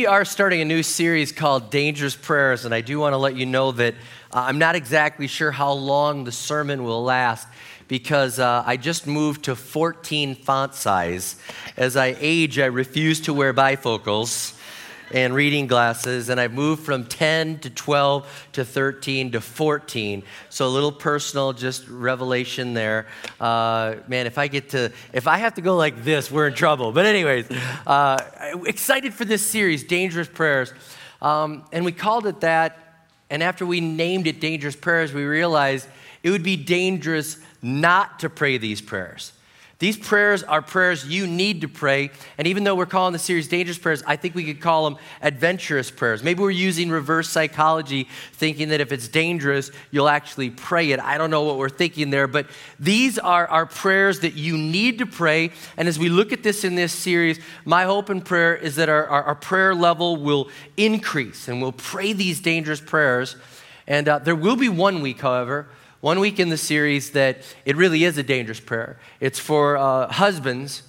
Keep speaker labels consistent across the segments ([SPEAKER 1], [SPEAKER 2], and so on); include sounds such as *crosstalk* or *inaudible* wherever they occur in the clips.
[SPEAKER 1] we are starting a new series called Dangerous Prayers, and I do want to let you know that uh, I'm not exactly sure how long the sermon will last because uh, I just moved to 14 font size. As I age, I refuse to wear bifocals and reading glasses, and I've moved from 10 to 12 to 13 to 14. So a little personal, just revelation there. Uh, man, if I get to, if I have to go like this, we're in trouble. But anyways, uh, excited for this series, Dangerous Prayers, um, and we called it that. And after we named it Dangerous Prayers, we realized it would be dangerous not to pray these prayers. These prayers are prayers you need to pray. And even though we're calling the series dangerous prayers, I think we could call them adventurous prayers. Maybe we're using reverse psychology, thinking that if it's dangerous, you'll actually pray it. I don't know what we're thinking there, but these are our prayers that you need to pray. And as we look at this in this series, my hope and prayer is that our, our, our prayer level will increase and we'll pray these dangerous prayers. And uh, there will be one week, however, one week in the series that it really is a dangerous prayer. It's for uh, husbands.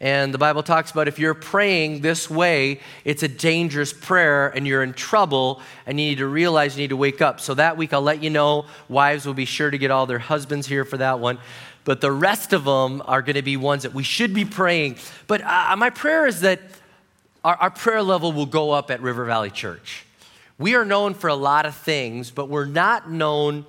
[SPEAKER 1] And the Bible talks about if you're praying this way, it's a dangerous prayer and you're in trouble and you need to realize you need to wake up. So that week, I'll let you know. Wives will be sure to get all their husbands here for that one. But the rest of them are going to be ones that we should be praying. But uh, my prayer is that our, our prayer level will go up at River Valley Church. We are known for a lot of things, but we're not known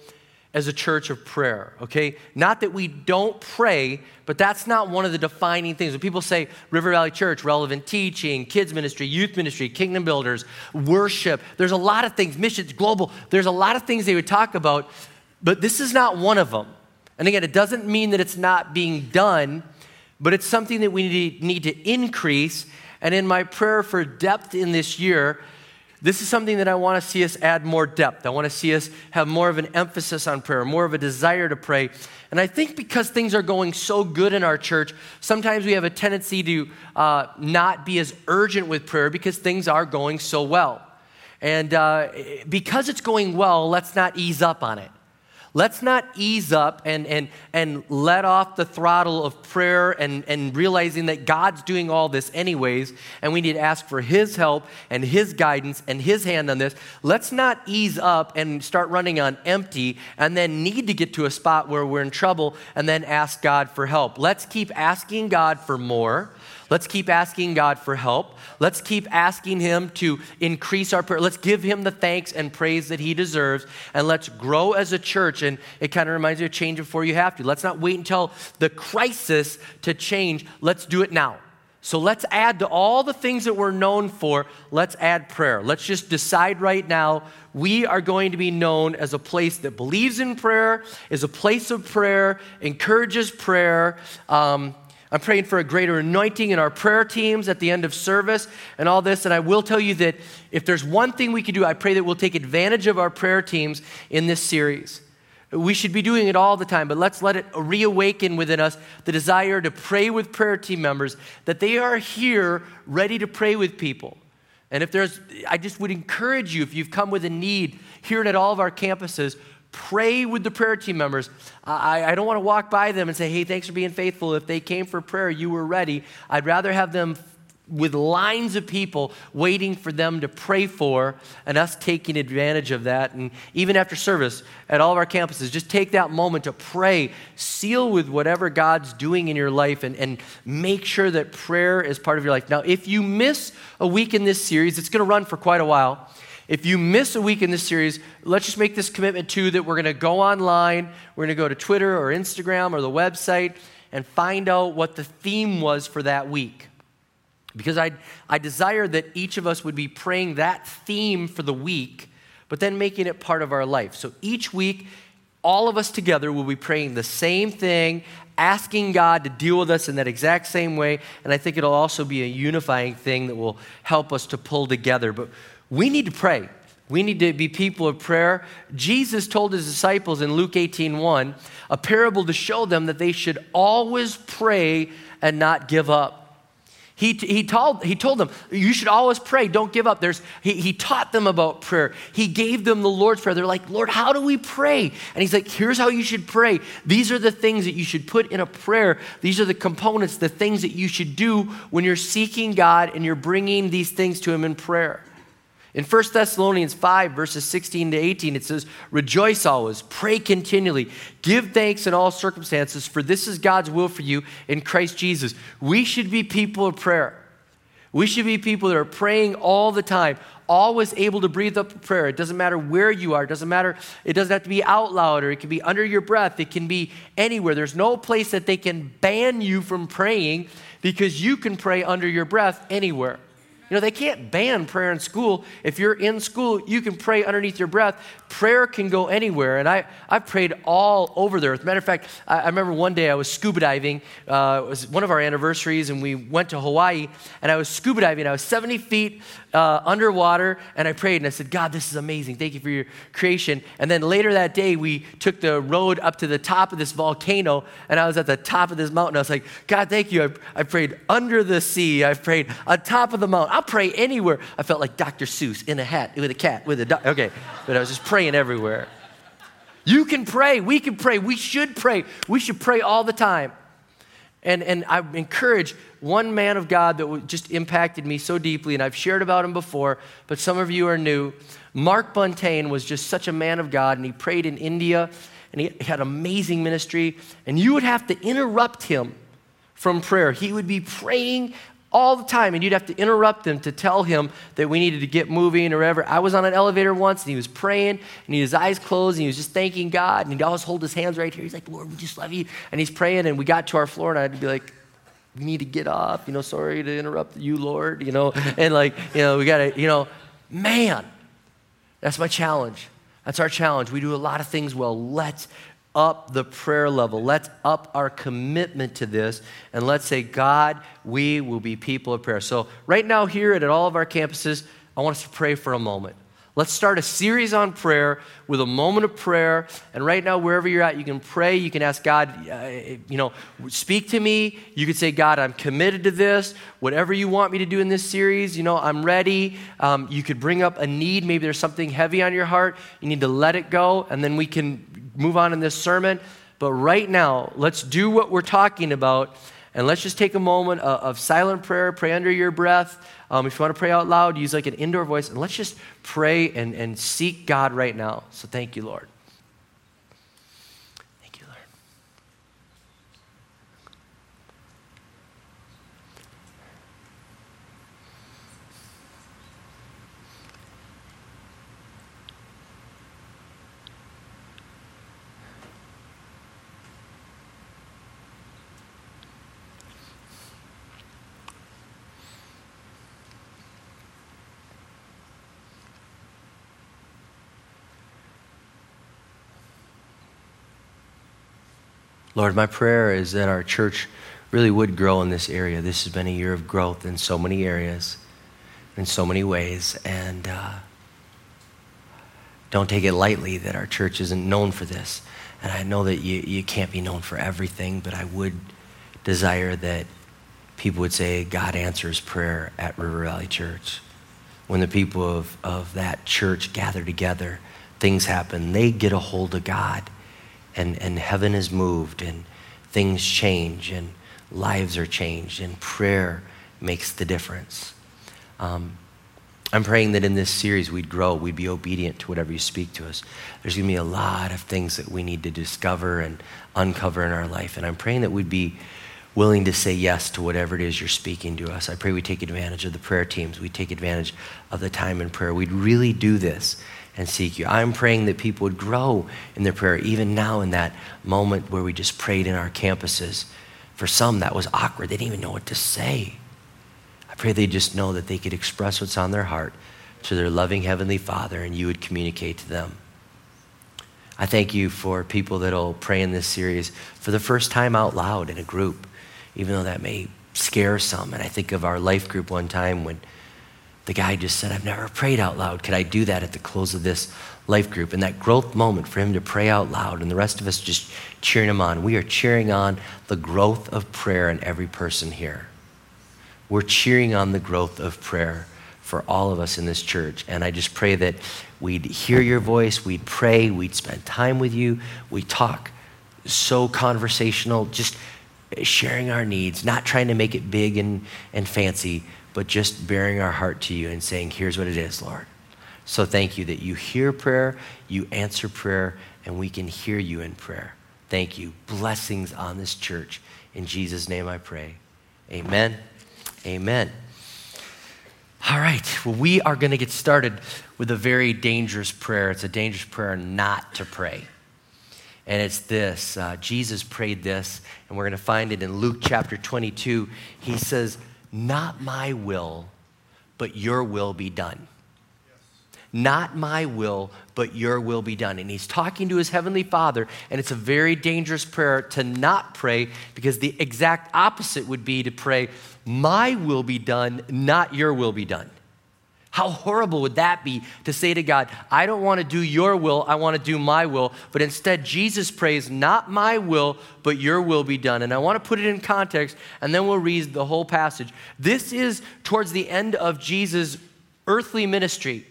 [SPEAKER 1] as a church of prayer, okay? Not that we don't pray, but that's not one of the defining things. When people say River Valley Church, relevant teaching, kids ministry, youth ministry, kingdom builders, worship, there's a lot of things, missions, global, there's a lot of things they would talk about, but this is not one of them. And again, it doesn't mean that it's not being done, but it's something that we need to increase. And in my prayer for depth in this year, this is something that I want to see us add more depth. I want to see us have more of an emphasis on prayer, more of a desire to pray. And I think because things are going so good in our church, sometimes we have a tendency to uh, not be as urgent with prayer because things are going so well. And uh, because it's going well, let's not ease up on it. Let's not ease up and, and, and let off the throttle of prayer and, and realizing that God's doing all this anyways, and we need to ask for His help and His guidance and His hand on this. Let's not ease up and start running on empty and then need to get to a spot where we're in trouble and then ask God for help. Let's keep asking God for more. Let's keep asking God for help. Let's keep asking Him to increase our prayer. Let's give Him the thanks and praise that He deserves. And let's grow as a church. And it kind of reminds me of change before you have to. Let's not wait until the crisis to change. Let's do it now. So let's add to all the things that we're known for, let's add prayer. Let's just decide right now we are going to be known as a place that believes in prayer, is a place of prayer, encourages prayer. Um, I'm praying for a greater anointing in our prayer teams at the end of service and all this. And I will tell you that if there's one thing we can do, I pray that we'll take advantage of our prayer teams in this series. We should be doing it all the time, but let's let it reawaken within us the desire to pray with prayer team members, that they are here ready to pray with people. And if there's, I just would encourage you, if you've come with a need here and at all of our campuses, pray with the prayer team members. I, I don't want to walk by them and say, hey, thanks for being faithful. If they came for prayer, you were ready. I'd rather have them with lines of people waiting for them to pray for and us taking advantage of that. And even after service at all of our campuses, just take that moment to pray, seal with whatever God's doing in your life, and, and make sure that prayer is part of your life. Now, if you miss a week in this series, it's going to run for quite a while. If you miss a week in this series, let's just make this commitment too that we're going to go online, we're going to go to Twitter or Instagram or the website and find out what the theme was for that week. Because I, I desire that each of us would be praying that theme for the week, but then making it part of our life. So each week, all of us together will be praying the same thing, asking God to deal with us in that exact same way. And I think it'll also be a unifying thing that will help us to pull together. But we need to pray. We need to be people of prayer. Jesus told his disciples in Luke 18 1 a parable to show them that they should always pray and not give up. He, he, told, he told them, you should always pray, don't give up. There's, he, he taught them about prayer. He gave them the Lord's Prayer. They're like, Lord, how do we pray? And he's like, here's how you should pray. These are the things that you should put in a prayer. These are the components, the things that you should do when you're seeking God and you're bringing these things to Him in prayer. In 1 Thessalonians 5, verses 16 to 18, it says, Rejoice always, pray continually, give thanks in all circumstances, for this is God's will for you in Christ Jesus. We should be people of prayer. We should be people that are praying all the time, always able to breathe up prayer. It doesn't matter where you are, it doesn't matter, it doesn't have to be out loud or it can be under your breath, it can be anywhere. There's no place that they can ban you from praying because you can pray under your breath anywhere. You know, they can't ban prayer in school. If you're in school, you can pray underneath your breath. Prayer can go anywhere. And I, I've prayed all over the earth. Matter of fact, I, I remember one day I was scuba diving. Uh, it was one of our anniversaries, and we went to Hawaii. And I was scuba diving. I was 70 feet uh, underwater, and I prayed and I said, God, this is amazing. Thank you for your creation. And then later that day, we took the road up to the top of this volcano, and I was at the top of this mountain. I was like, God, thank you. I, I prayed under the sea. I prayed on top of the mountain. I'll pray anywhere. I felt like Dr. Seuss in a hat with a cat, with a dog. Okay, but I was just praying everywhere. You can pray. We can pray. We should pray. We should pray all the time. And, and I encourage one man of God that just impacted me so deeply, and I've shared about him before, but some of you are new. Mark Buntain was just such a man of God, and he prayed in India, and he had amazing ministry, and you would have to interrupt him from prayer. He would be praying all the time, and you'd have to interrupt him to tell him that we needed to get moving or whatever. I was on an elevator once, and he was praying, and he had his eyes closed, and he was just thanking God, and he'd always hold his hands right here. He's like, Lord, we just love you. And he's praying, and we got to our floor, and I'd be like, we need to get off, you know, sorry to interrupt you, Lord, you know, *laughs* and like, you know, we got to, you know, man, that's my challenge. That's our challenge. We do a lot of things well. Let's up the prayer level. Let's up our commitment to this and let's say, God, we will be people of prayer. So, right now, here at all of our campuses, I want us to pray for a moment. Let's start a series on prayer with a moment of prayer. And right now, wherever you're at, you can pray. You can ask God, uh, you know, speak to me. You could say, God, I'm committed to this. Whatever you want me to do in this series, you know, I'm ready. Um, you could bring up a need. Maybe there's something heavy on your heart. You need to let it go. And then we can move on in this sermon. But right now, let's do what we're talking about. And let's just take a moment of, of silent prayer, pray under your breath. Um, if you want to pray out loud, use like an indoor voice, and let's just pray and, and seek God right now. So thank you, Lord. Lord, my prayer is that our church really would grow in this area. This has been a year of growth in so many areas, in so many ways, and uh, don't take it lightly that our church isn't known for this. And I know that you, you can't be known for everything, but I would desire that people would say, God answers prayer at River Valley Church. When the people of, of that church gather together, things happen. They get a hold of God and, and heaven is moved and things change and lives are changed and prayer makes the difference. Um, I'm praying that in this series we'd grow, we'd be obedient to whatever you speak to us. There's going to be a lot of things that we need to discover and uncover in our life. And I'm praying that we'd be willing to say yes to whatever it is you're speaking to us. I pray we take advantage of the prayer teams, we take advantage of the time in prayer. We'd really do this and seek you. I'm praying that people would grow in their prayer, even now in that moment where we just prayed in our campuses. For some, that was awkward. They didn't even know what to say. I pray they just know that they could express what's on their heart to their loving Heavenly Father and you would communicate to them. I thank you for people that'll pray in this series for the first time out loud in a group, even though that may scare some. And I think of our life group one time when the guy just said, I've never prayed out loud. Could I do that at the close of this life group? And that growth moment for him to pray out loud and the rest of us just cheering him on. We are cheering on the growth of prayer in every person here. we're cheering on the growth of prayer for all of us in this church. And I just pray that we'd hear your voice, we'd pray, we'd spend time with you, we talk so conversational, just sharing our needs, not trying to make it big and, and fancy, but just bearing our heart to you and saying, Here's what it is, Lord. So thank you that you hear prayer, you answer prayer, and we can hear you in prayer. Thank you. Blessings on this church. In Jesus' name I pray. Amen. Amen. All right, well, we are going to get started with a very dangerous prayer. It's a dangerous prayer not to pray. And it's this uh, Jesus prayed this, and we're going to find it in Luke chapter 22. He says, Not my will, but your will be done. Not my will, but your will be done. And he's talking to his heavenly father, and it's a very dangerous prayer to not pray because the exact opposite would be to pray, My will be done, not your will be done. How horrible would that be to say to God, I don't want to do your will, I want to do my will. But instead, Jesus prays, Not my will, but your will be done. And I want to put it in context, and then we'll read the whole passage. This is towards the end of Jesus' earthly ministry.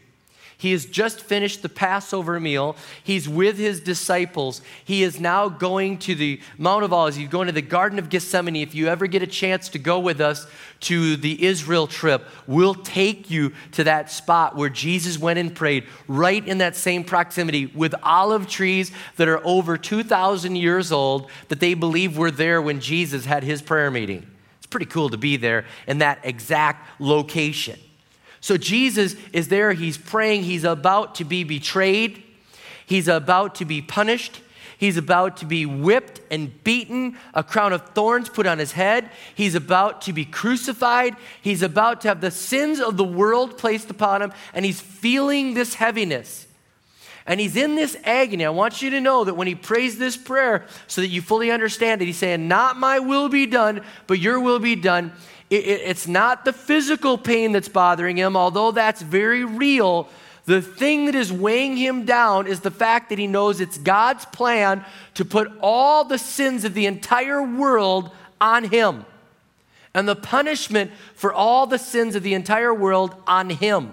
[SPEAKER 1] He has just finished the Passover meal. He's with his disciples. He is now going to the Mount of Olives. He's going to the Garden of Gethsemane. If you ever get a chance to go with us to the Israel trip, we'll take you to that spot where Jesus went and prayed, right in that same proximity with olive trees that are over 2,000 years old that they believe were there when Jesus had his prayer meeting. It's pretty cool to be there in that exact location. So Jesus is there, he's praying, he's about to be betrayed, he's about to be punished. He's about to be whipped and beaten, a crown of thorns put on his head. He's about to be crucified. He's about to have the sins of the world placed upon him, and he's feeling this heaviness. And he's in this agony. I want you to know that when he prays this prayer, so that you fully understand it, he's saying, Not my will be done, but your will be done. It, it, it's not the physical pain that's bothering him, although that's very real. The thing that is weighing him down is the fact that he knows it's God's plan to put all the sins of the entire world on him. And the punishment for all the sins of the entire world on him.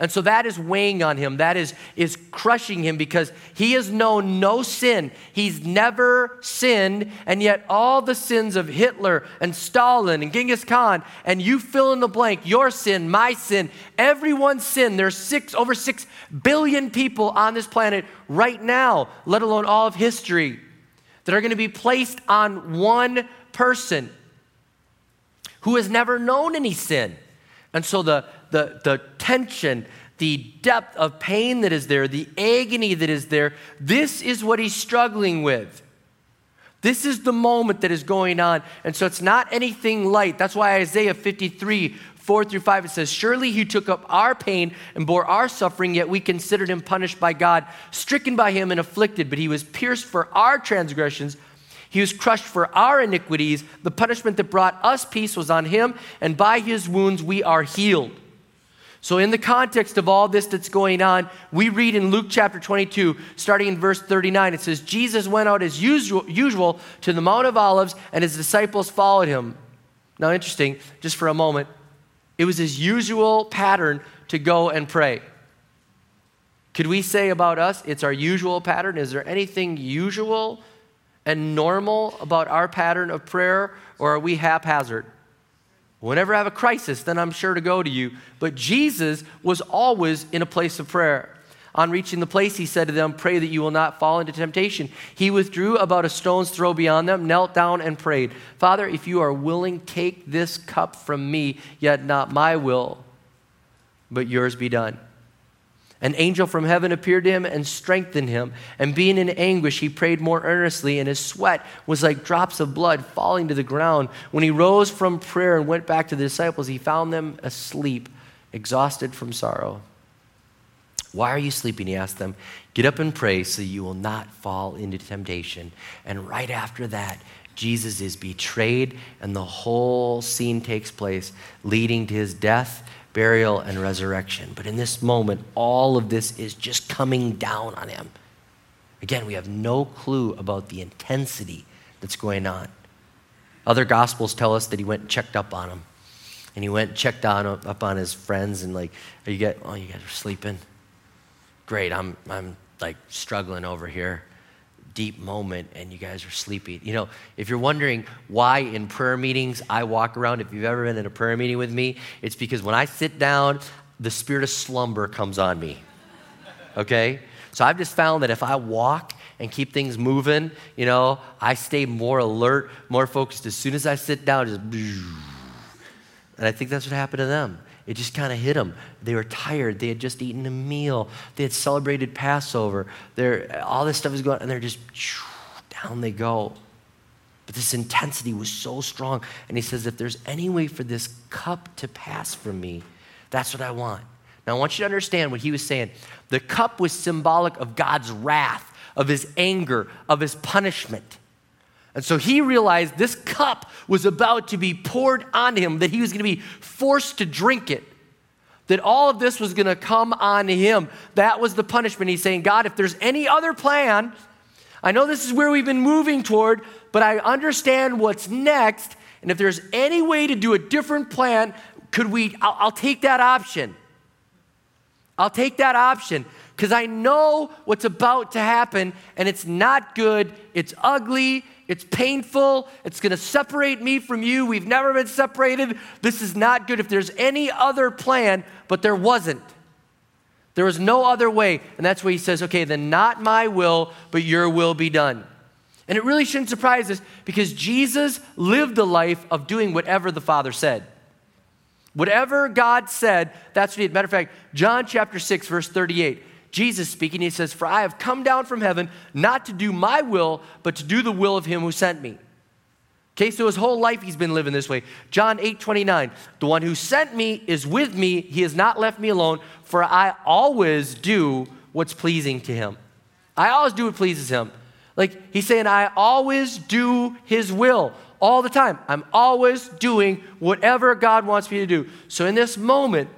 [SPEAKER 1] And so that is weighing on him. That is, is crushing him because he has known no sin. He's never sinned, and yet all the sins of Hitler and Stalin and Genghis Khan, and you fill in the blank, your sin, my sin, everyone's sin. There's six, over six billion people on this planet right now, let alone all of history, that are going to be placed on one person who has never known any sin. And so the, the, the tension, the depth of pain that is there, the agony that is there, this is what he's struggling with. This is the moment that is going on. And so it's not anything light. That's why Isaiah 53, 4 through 5, it says, Surely he took up our pain and bore our suffering, yet we considered him punished by God, stricken by him and afflicted. But he was pierced for our transgressions, he was crushed for our iniquities. The punishment that brought us peace was on him, and by his wounds we are healed. So, in the context of all this that's going on, we read in Luke chapter 22, starting in verse 39, it says, Jesus went out as usual, usual to the Mount of Olives, and his disciples followed him. Now, interesting, just for a moment, it was his usual pattern to go and pray. Could we say about us, it's our usual pattern? Is there anything usual and normal about our pattern of prayer, or are we haphazard? Whenever I have a crisis, then I'm sure to go to you. But Jesus was always in a place of prayer. On reaching the place, he said to them, Pray that you will not fall into temptation. He withdrew about a stone's throw beyond them, knelt down, and prayed, Father, if you are willing, take this cup from me, yet not my will, but yours be done. An angel from heaven appeared to him and strengthened him. And being in anguish, he prayed more earnestly, and his sweat was like drops of blood falling to the ground. When he rose from prayer and went back to the disciples, he found them asleep, exhausted from sorrow. Why are you sleeping? He asked them. Get up and pray so you will not fall into temptation. And right after that, Jesus is betrayed, and the whole scene takes place, leading to his death burial, and resurrection. But in this moment, all of this is just coming down on him. Again, we have no clue about the intensity that's going on. Other gospels tell us that he went and checked up on him. And he went and checked on up on his friends and like, are you guys, oh, you guys are sleeping? Great, I'm, I'm like struggling over here. Deep moment, and you guys are sleepy. You know, if you're wondering why in prayer meetings I walk around, if you've ever been in a prayer meeting with me, it's because when I sit down, the spirit of slumber comes on me. Okay? So I've just found that if I walk and keep things moving, you know, I stay more alert, more focused. As soon as I sit down, just. And I think that's what happened to them. It just kind of hit them. They were tired. They had just eaten a meal. They had celebrated Passover. They're, all this stuff is going, and they're just down they go. But this intensity was so strong. And he says, if there's any way for this cup to pass from me, that's what I want. Now, I want you to understand what he was saying. The cup was symbolic of God's wrath, of his anger, of his punishment. And so he realized this cup was about to be poured on him, that he was going to be forced to drink it, that all of this was going to come on him. That was the punishment. He's saying, God, if there's any other plan, I know this is where we've been moving toward, but I understand what's next. And if there's any way to do a different plan, could we? I'll, I'll take that option. I'll take that option because I know what's about to happen and it's not good, it's ugly, it's painful. It's going to separate me from you. We've never been separated. This is not good. If there's any other plan, but there wasn't. There was no other way. And that's why he says, okay, then not my will, but your will be done. And it really shouldn't surprise us because Jesus lived the life of doing whatever the Father said. Whatever God said, that's what he did. Matter of fact, John chapter 6, verse 38. Jesus speaking, he says, For I have come down from heaven not to do my will, but to do the will of him who sent me. Okay, so his whole life he's been living this way. John 8 29, the one who sent me is with me. He has not left me alone, for I always do what's pleasing to him. I always do what pleases him. Like he's saying, I always do his will all the time. I'm always doing whatever God wants me to do. So in this moment,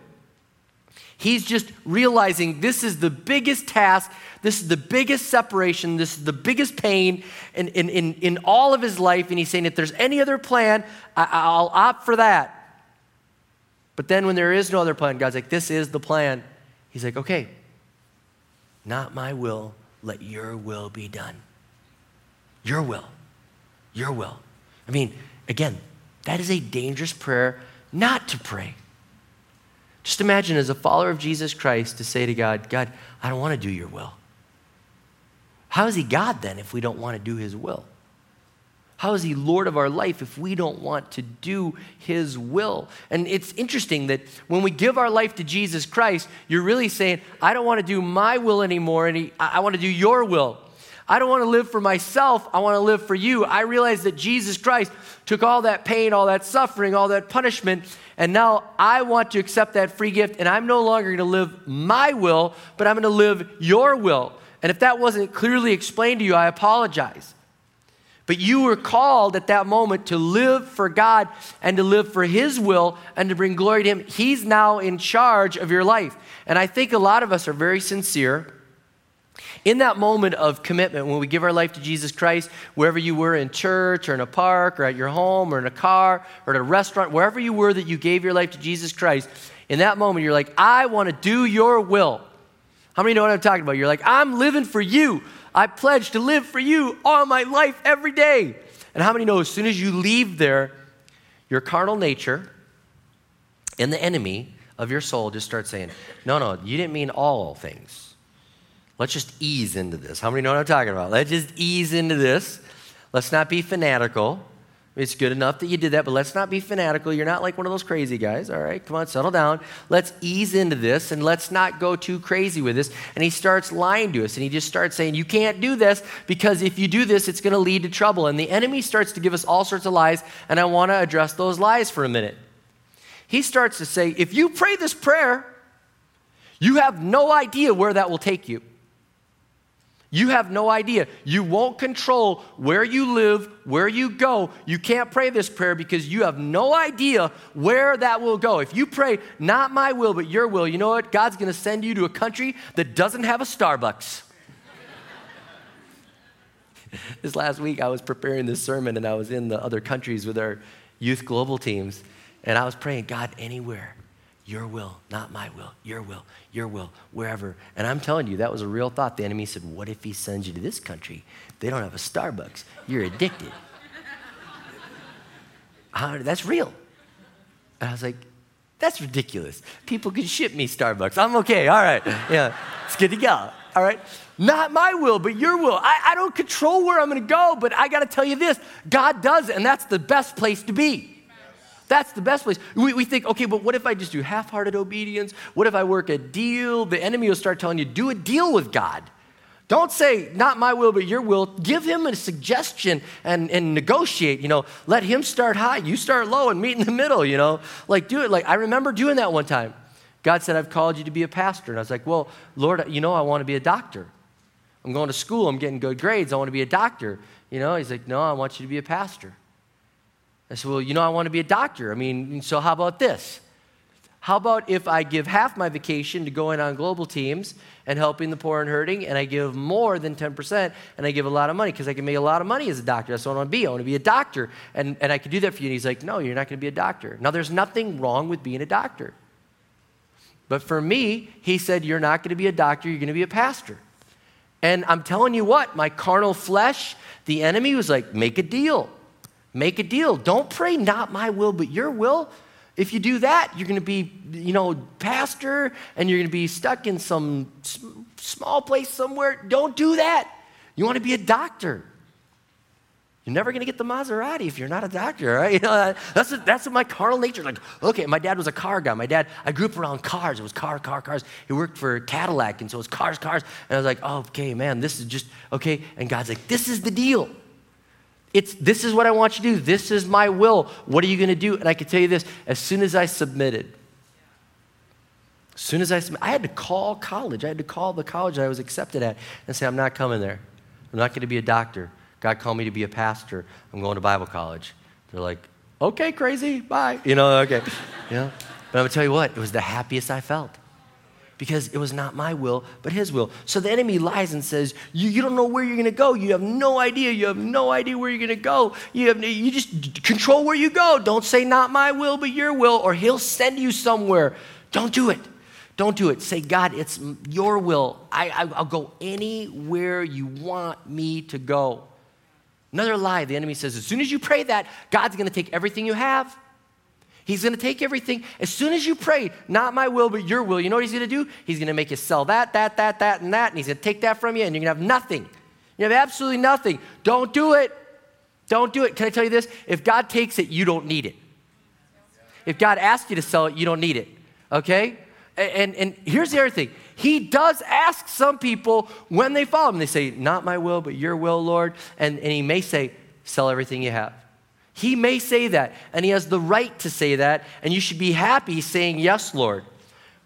[SPEAKER 1] He's just realizing this is the biggest task, this is the biggest separation, this is the biggest pain in, in, in, in all of his life. And he's saying, if there's any other plan, I, will opt for that. But then when there is no other plan, God's like, this is the plan. He's like, okay, not my will, let your will be done. Your will. Your will. I mean, again, that is a dangerous prayer not to pray. Just imagine as a follower of Jesus Christ to say to God, God, I don't want to do your will. How is he God then if we don't want to do his will? How is he Lord of our life if we don't want to do his will? And it's interesting that when we give our life to Jesus Christ, you're really saying, I don't want to do my will anymore, and I want to do your will. I don't want to live for myself. I want to live for you. I realize that Jesus Christ took all that pain, all that suffering, all that punishment, and now I want to accept that free gift, and I'm no longer going to live my will, but I'm going to live your will. And if that wasn't clearly explained to you, I apologize. But you were called at that moment to live for God and to live for His will and to bring glory to Him. He's now in charge of your life. And I think a lot of us are very sincere in that moment of commitment, when we give our life to Jesus Christ, wherever you were in church or in a park or at your home or in a car or at a restaurant, wherever you were that you gave your life to Jesus Christ, in that moment, you're like, I want to do your will. How many know what I'm talking about? You're like, I'm living for you. I pledge to live for you all my life, every day. And how many know as soon as you leave there, your carnal nature and the enemy of your soul just start saying, No, no, you didn't mean all things. Let's just ease into this. How many know what I'm talking about? Let's just ease into this. Let's not be fanatical. It's good enough that you did that, but let's not be fanatical. You're not like one of those crazy guys. All right, come on, settle down. Let's ease into this and let's not go too crazy with this. And he starts lying to us and he just starts saying, You can't do this because if you do this, it's going to lead to trouble. And the enemy starts to give us all sorts of lies, and I want to address those lies for a minute. He starts to say, If you pray this prayer, you have no idea where that will take you. You have no idea. You won't control where you live, where you go. You can't pray this prayer because you have no idea where that will go. If you pray, not my will, but your will, you know what? God's going to send you to a country that doesn't have a Starbucks. *laughs* this last week, I was preparing this sermon and I was in the other countries with our youth global teams. And I was praying, God, anywhere, your will, not my will, your will, your will, wherever. And I'm telling you, that was a real thought. The enemy said, What if he sends you to this country? They don't have a Starbucks. You're addicted. *laughs* that's real. And I was like, That's ridiculous. People can ship me Starbucks. I'm okay. All right. Yeah, it's good to go. All right. Not my will, but your will. I, I don't control where I'm going to go, but I got to tell you this God does, and that's the best place to be. That's the best place. We, we think, okay, but what if I just do half hearted obedience? What if I work a deal? The enemy will start telling you, do a deal with God. Don't say, not my will, but your will. Give him a suggestion and, and negotiate, you know. Let him start high, you start low and meet in the middle, you know. Like, do it. Like, I remember doing that one time. God said, I've called you to be a pastor. And I was like, well, Lord, you know, I want to be a doctor. I'm going to school, I'm getting good grades, I want to be a doctor. You know, he's like, no, I want you to be a pastor. I said, Well, you know, I want to be a doctor. I mean, so how about this? How about if I give half my vacation to going on global teams and helping the poor and hurting, and I give more than 10% and I give a lot of money because I can make a lot of money as a doctor? That's what I want to be. I want to be a doctor. And, and I can do that for you. And he's like, No, you're not going to be a doctor. Now, there's nothing wrong with being a doctor. But for me, he said, You're not going to be a doctor, you're going to be a pastor. And I'm telling you what, my carnal flesh, the enemy was like, Make a deal. Make a deal. Don't pray, not my will, but your will. If you do that, you're going to be, you know, pastor and you're going to be stuck in some small place somewhere. Don't do that. You want to be a doctor. You're never going to get the Maserati if you're not a doctor, right? *laughs* You know, that's, that's what my carnal nature. Like, okay, my dad was a car guy. My dad, I grew up around cars. It was car, car, cars. He worked for Cadillac, and so it was cars, cars. And I was like, oh, okay, man, this is just, okay. And God's like, this is the deal. It's this is what I want you to do. This is my will. What are you going to do? And I can tell you this as soon as I submitted, as soon as I submitted, I had to call college. I had to call the college I was accepted at and say, I'm not coming there. I'm not going to be a doctor. God called me to be a pastor. I'm going to Bible college. They're like, okay, crazy, bye. You know, okay. *laughs* know? But I'm going to tell you what, it was the happiest I felt because it was not my will, but his will. So the enemy lies and says, You, you don't know where you're going to go. You have no idea. You have no idea where you're going to go. You, have, you just control where you go. Don't say, Not my will, but your will, or he'll send you somewhere. Don't do it. Don't do it. Say, God, it's your will. I, I, I'll go anywhere you want me to go. Another lie. The enemy says, As soon as you pray that, God's going to take everything you have He's going to take everything. As soon as you pray, not my will, but your will, you know what he's going to do? He's going to make you sell that, that, that, that, and that, and he's going to take that from you, and you're going to have nothing. You have absolutely nothing. Don't do it. Don't do it. Can I tell you this? If God takes it, you don't need it. If God asks you to sell it, you don't need it. Okay? And, and, here's the other thing He does ask some people when they follow him, they say, Not my will, but your will, Lord. And, and He may say, Sell everything you have. He may say that, and he has the right to say that, and you should be happy saying, Yes, Lord.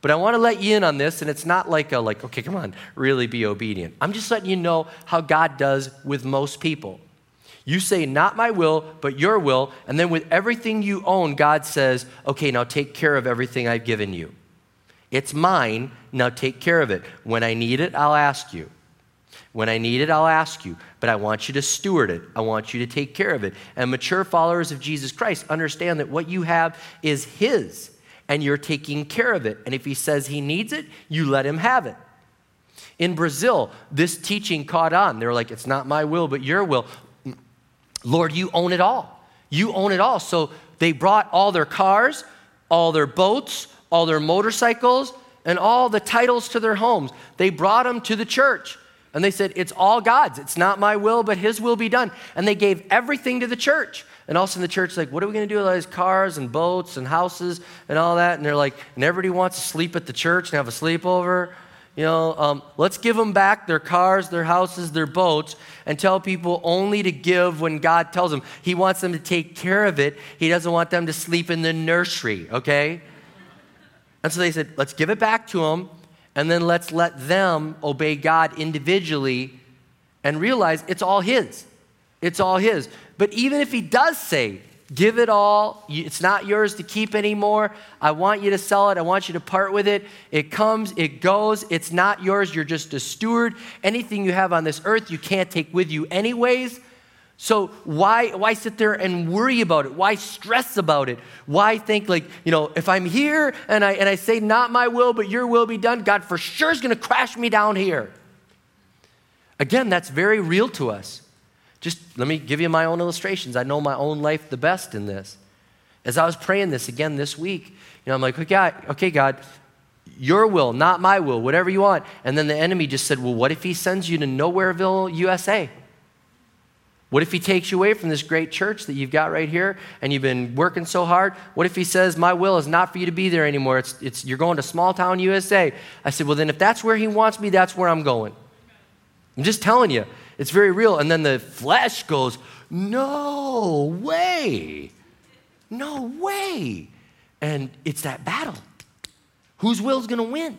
[SPEAKER 1] But I want to let you in on this, and it's not like a, like, okay, come on, really be obedient. I'm just letting you know how God does with most people. You say, Not my will, but your will, and then with everything you own, God says, Okay, now take care of everything I've given you. It's mine, now take care of it. When I need it, I'll ask you. When I need it, I'll ask you, but I want you to steward it. I want you to take care of it. And mature followers of Jesus Christ understand that what you have is His, and you're taking care of it. And if He says He needs it, you let Him have it. In Brazil, this teaching caught on. They're like, it's not my will, but your will. Lord, you own it all. You own it all. So they brought all their cars, all their boats, all their motorcycles, and all the titles to their homes. They brought them to the church. And they said, It's all God's. It's not my will, but His will be done. And they gave everything to the church. And all of a sudden, the church like, What are we going to do with all these cars and boats and houses and all that? And they're like, And everybody wants to sleep at the church and have a sleepover. You know, um, let's give them back their cars, their houses, their boats, and tell people only to give when God tells them. He wants them to take care of it. He doesn't want them to sleep in the nursery, okay? And so they said, let's give it back to them and then let's let them obey God individually and realize it's all His. It's all His. But even if He does say, give it all, it's not yours to keep anymore, I want you to sell it, I want you to part with it, it comes, it goes, it's not yours, you're just a steward. Anything you have on this earth, you can't take with you anyways. So why, why sit there and worry about it? Why stress about it? Why think like, you know, if I'm here and I, and I say not my will, but your will be done, God for sure is going to crash me down here. Again, that's very real to us. Just let me give you my own illustrations. I know my own life the best in this. As I was praying this again this week, you know, I'm like, okay, okay, God, your will, not my will, whatever you want. And then the enemy just said, well, what if he sends you to Nowhereville, USA? What if he takes you away from this great church that you've got right here and you've been working so hard? What if he says, My will is not for you to be there anymore? It's, it's, you're going to small town USA. I said, Well, then if that's where he wants me, that's where I'm going. I'm just telling you, it's very real. And then the flesh goes, No way. No way. And it's that battle. Whose will is going to win?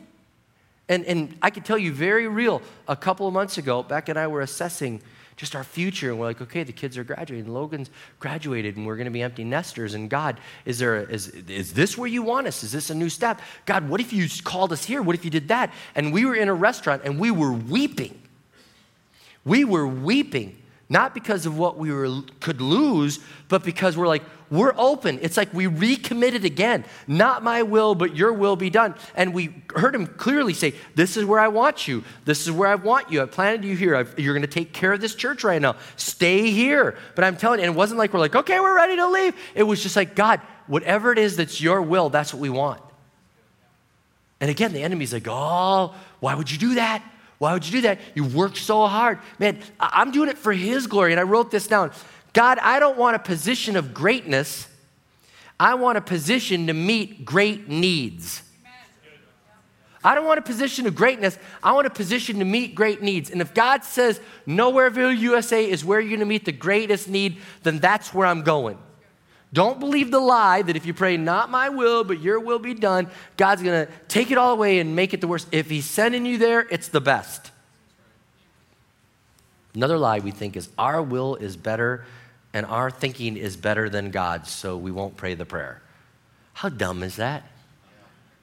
[SPEAKER 1] And, and I can tell you very real, a couple of months ago, Beck and I were assessing just our future. And we're like, okay, the kids are graduating. Logan's graduated, and we're going to be empty nesters. And God, is there a, is, is this where you want us? Is this a new step? God, what if you called us here? What if you did that? And we were in a restaurant and we were weeping. We were weeping, not because of what we were, could lose, but because we're like, we're open. It's like we recommitted again. Not my will, but your will be done. And we heard him clearly say, This is where I want you. This is where I want you. I planted you here. I've, you're going to take care of this church right now. Stay here. But I'm telling you, and it wasn't like we're like, Okay, we're ready to leave. It was just like, God, whatever it is that's your will, that's what we want. And again, the enemy's like, Oh, why would you do that? Why would you do that? You worked so hard. Man, I'm doing it for His glory. And I wrote this down. God, I don't want a position of greatness. I want a position to meet great needs. I don't want a position of greatness. I want a position to meet great needs. And if God says Nowhereville, USA is where you're going to meet the greatest need, then that's where I'm going. Don't believe the lie that if you pray, not my will, but your will be done, God's going to take it all away and make it the worst. If He's sending you there, it's the best. Another lie we think is our will is better and our thinking is better than God's, so we won't pray the prayer. How dumb is that?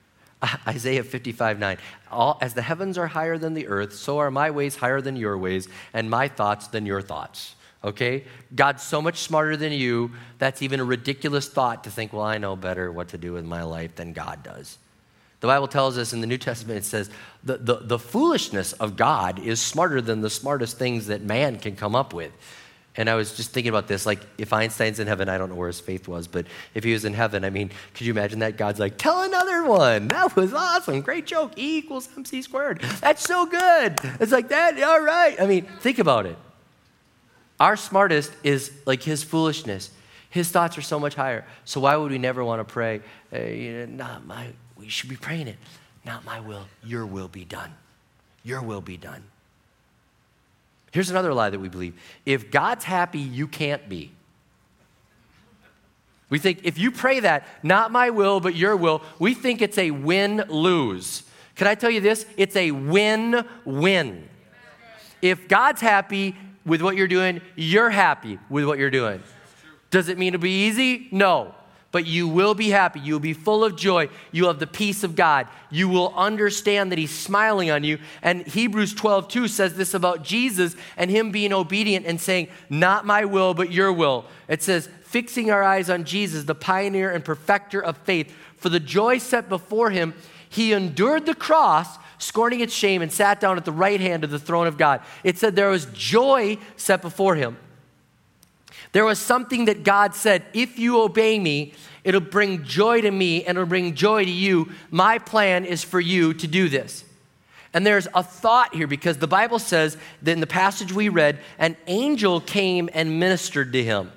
[SPEAKER 1] *laughs* Isaiah 55 9. All, as the heavens are higher than the earth, so are my ways higher than your ways, and my thoughts than your thoughts. Okay? God's so much smarter than you, that's even a ridiculous thought to think, well, I know better what to do with my life than God does. The Bible tells us in the New Testament, it says, the, the, the foolishness of God is smarter than the smartest things that man can come up with. And I was just thinking about this, like if Einstein's in heaven, I don't know where his faith was, but if he was in heaven, I mean, could you imagine that? God's like, tell another one. That was awesome. Great joke. E equals MC squared. That's so good. It's like that. All right. I mean, think about it. Our smartest is like his foolishness. His thoughts are so much higher. So why would we never want to pray, hey, not my, we should be praying it, not my will, your will be done. Your will be done. Here's another lie that we believe if God's happy, you can't be. We think if you pray that, not my will, but your will, we think it's a win lose. Can I tell you this? It's a win win. If God's happy with what you're doing, you're happy with what you're doing. Does it mean it'll be easy? No but you will be happy. You will be full of joy. You'll have the peace of God. You will understand that He's smiling on you. And Hebrews 12, 2 says this about Jesus and Him being obedient and saying, Not my will, but your will. It says, Fixing our eyes on Jesus, the pioneer and perfecter of faith. For the joy set before Him, He endured the cross scorning its shame, and sat down at the right hand of the throne of God. It said there was joy set before him. There was something that God said, if you obey me, it'll bring joy to me and it'll bring joy to you. My plan is for you to do this. And there's a thought here because the Bible says that in the passage we read, an angel came and ministered to him.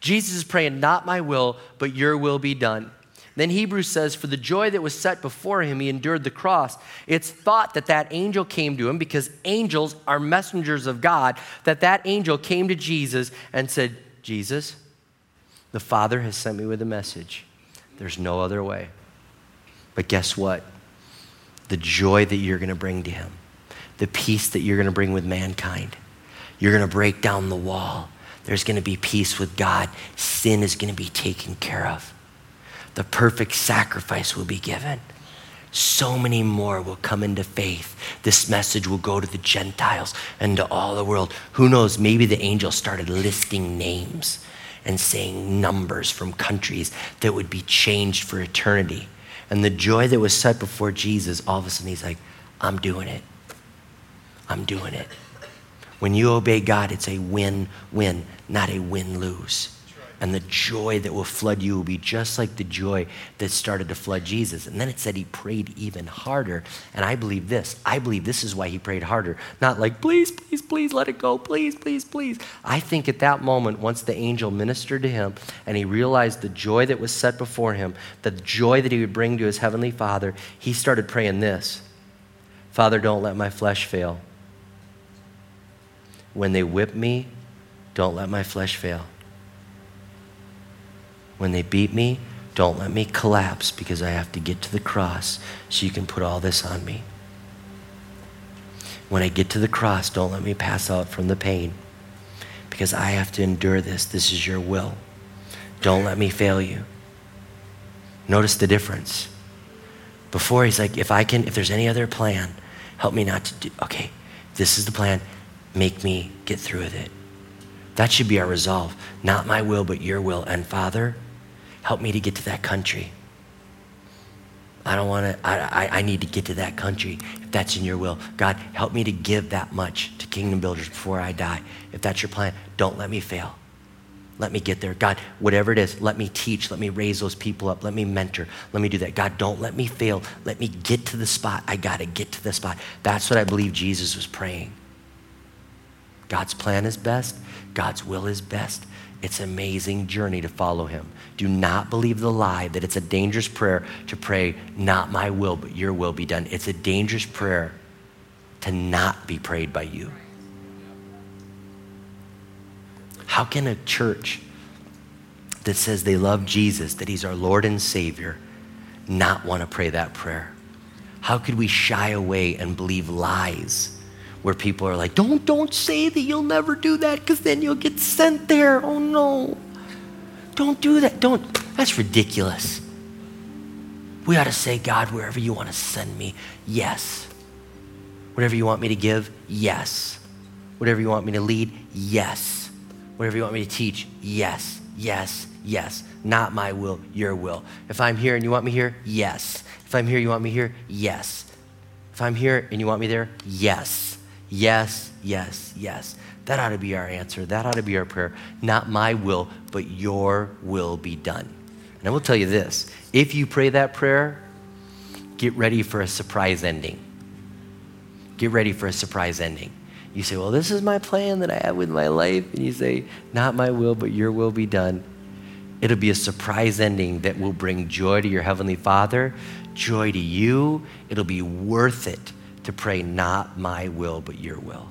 [SPEAKER 1] Jesus is praying, Not my will, but your will be done. Then Hebrews says, For the joy that was set before him, he endured the cross. It's thought that that angel came to him because angels are messengers of God, that that angel came to Jesus and said, Jesus, the Father has sent me with a message. There's no other way. But guess what? The joy that you're going to bring to Him, the peace that you're going to bring with mankind, you're going to break down the wall. There's going to be peace with God. Sin is going to be taken care of. The perfect sacrifice will be given so many more will come into faith. This message will go to the Gentiles and to all the world. Who knows? Maybe the angel started listing names and saying numbers from countries that would be changed for eternity. And the joy that was set before Jesus, all of a sudden he's like, I'm doing it. I'm doing it. When you obey God, it's a win win, not a win lose and the joy that will flood you will be just like the joy that started to flood Jesus. And then it said he prayed even harder. And I believe this. I believe this is why he prayed harder. Not like, please, please, please let it go. Please, please, please. I think at that moment, once the angel ministered to him and he realized the joy that was set before him, the joy that he would bring to his heavenly Father, he started praying this Father, don't let my flesh fail. When they whip me, don't let my flesh fail. When they beat me, don't let me collapse because I have to get to the cross so you can put all this on me. When I get to the cross, don't let me pass out from the pain because I have to endure this. This is your will. Don't let me fail you. Notice the difference. Before he's like, if I can, if there's any other plan, help me not to do, okay, this is the plan. Make me get through with it. That should be our resolve. Not my will, but your will. And Father, help me to get to that country. I don't want to, I, I, need to get to that country if that's in your will. God, help me to give that much to Kingdom Builders before I die. If that's your plan, don't let me fail. Let me get there. God, whatever it is, let me teach. Let me raise those people up. Let me mentor. Let me do that. God, don't let me fail. Let me get to the spot. I got to get to the spot. That's what I believe Jesus was praying. God's plan is best, God's will is best. It's an amazing journey to follow him. Do not believe the lie that it's a dangerous prayer to pray, not my will, but your will be done. It's a dangerous prayer to not be prayed by you. How can a church that says they love Jesus, that he's our Lord and Savior, not want to pray that prayer? How could we shy away and believe lies where people are like, don't, don't say that you'll never do that because then you'll get sent there. Oh no. Don't do that. Don't. That's ridiculous. We ought to say, God, wherever you want to send me, yes. Whatever you want me to give, yes. Whatever you want me to lead, yes. Whatever you want me to teach, yes, yes, yes. Not my will, your will. If I'm here and you want me here, yes. If I'm here, you want me here, yes. If I'm here and you want me there, yes. Yes, yes, yes. That ought to be our answer. That ought to be our prayer. Not my will, but your will be done. And I will tell you this if you pray that prayer, get ready for a surprise ending. Get ready for a surprise ending. You say, Well, this is my plan that I have with my life. And you say, Not my will, but your will be done. It'll be a surprise ending that will bring joy to your Heavenly Father, joy to you. It'll be worth it to pray, not my will, but your will.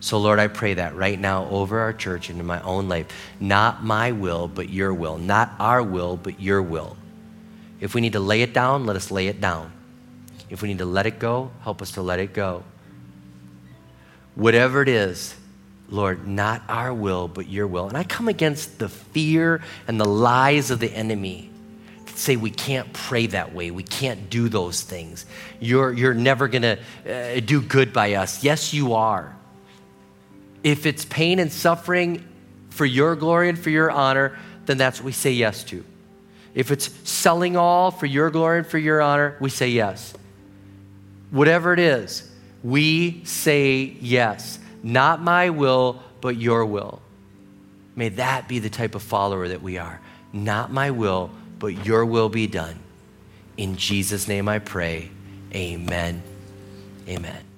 [SPEAKER 1] So, Lord, I pray that right now over our church and in my own life. Not my will, but your will. Not our will, but your will. If we need to lay it down, let us lay it down. If we need to let it go, help us to let it go. Whatever it is, Lord, not our will, but your will. And I come against the fear and the lies of the enemy say we can't pray that way. We can't do those things. You're, you're never going to uh, do good by us. Yes, you are. If it's pain and suffering for your glory and for your honor, then that's what we say yes to. If it's selling all for your glory and for your honor, we say yes. Whatever it is, we say yes. Not my will, but your will. May that be the type of follower that we are. Not my will, but your will be done. In Jesus' name I pray. Amen. Amen.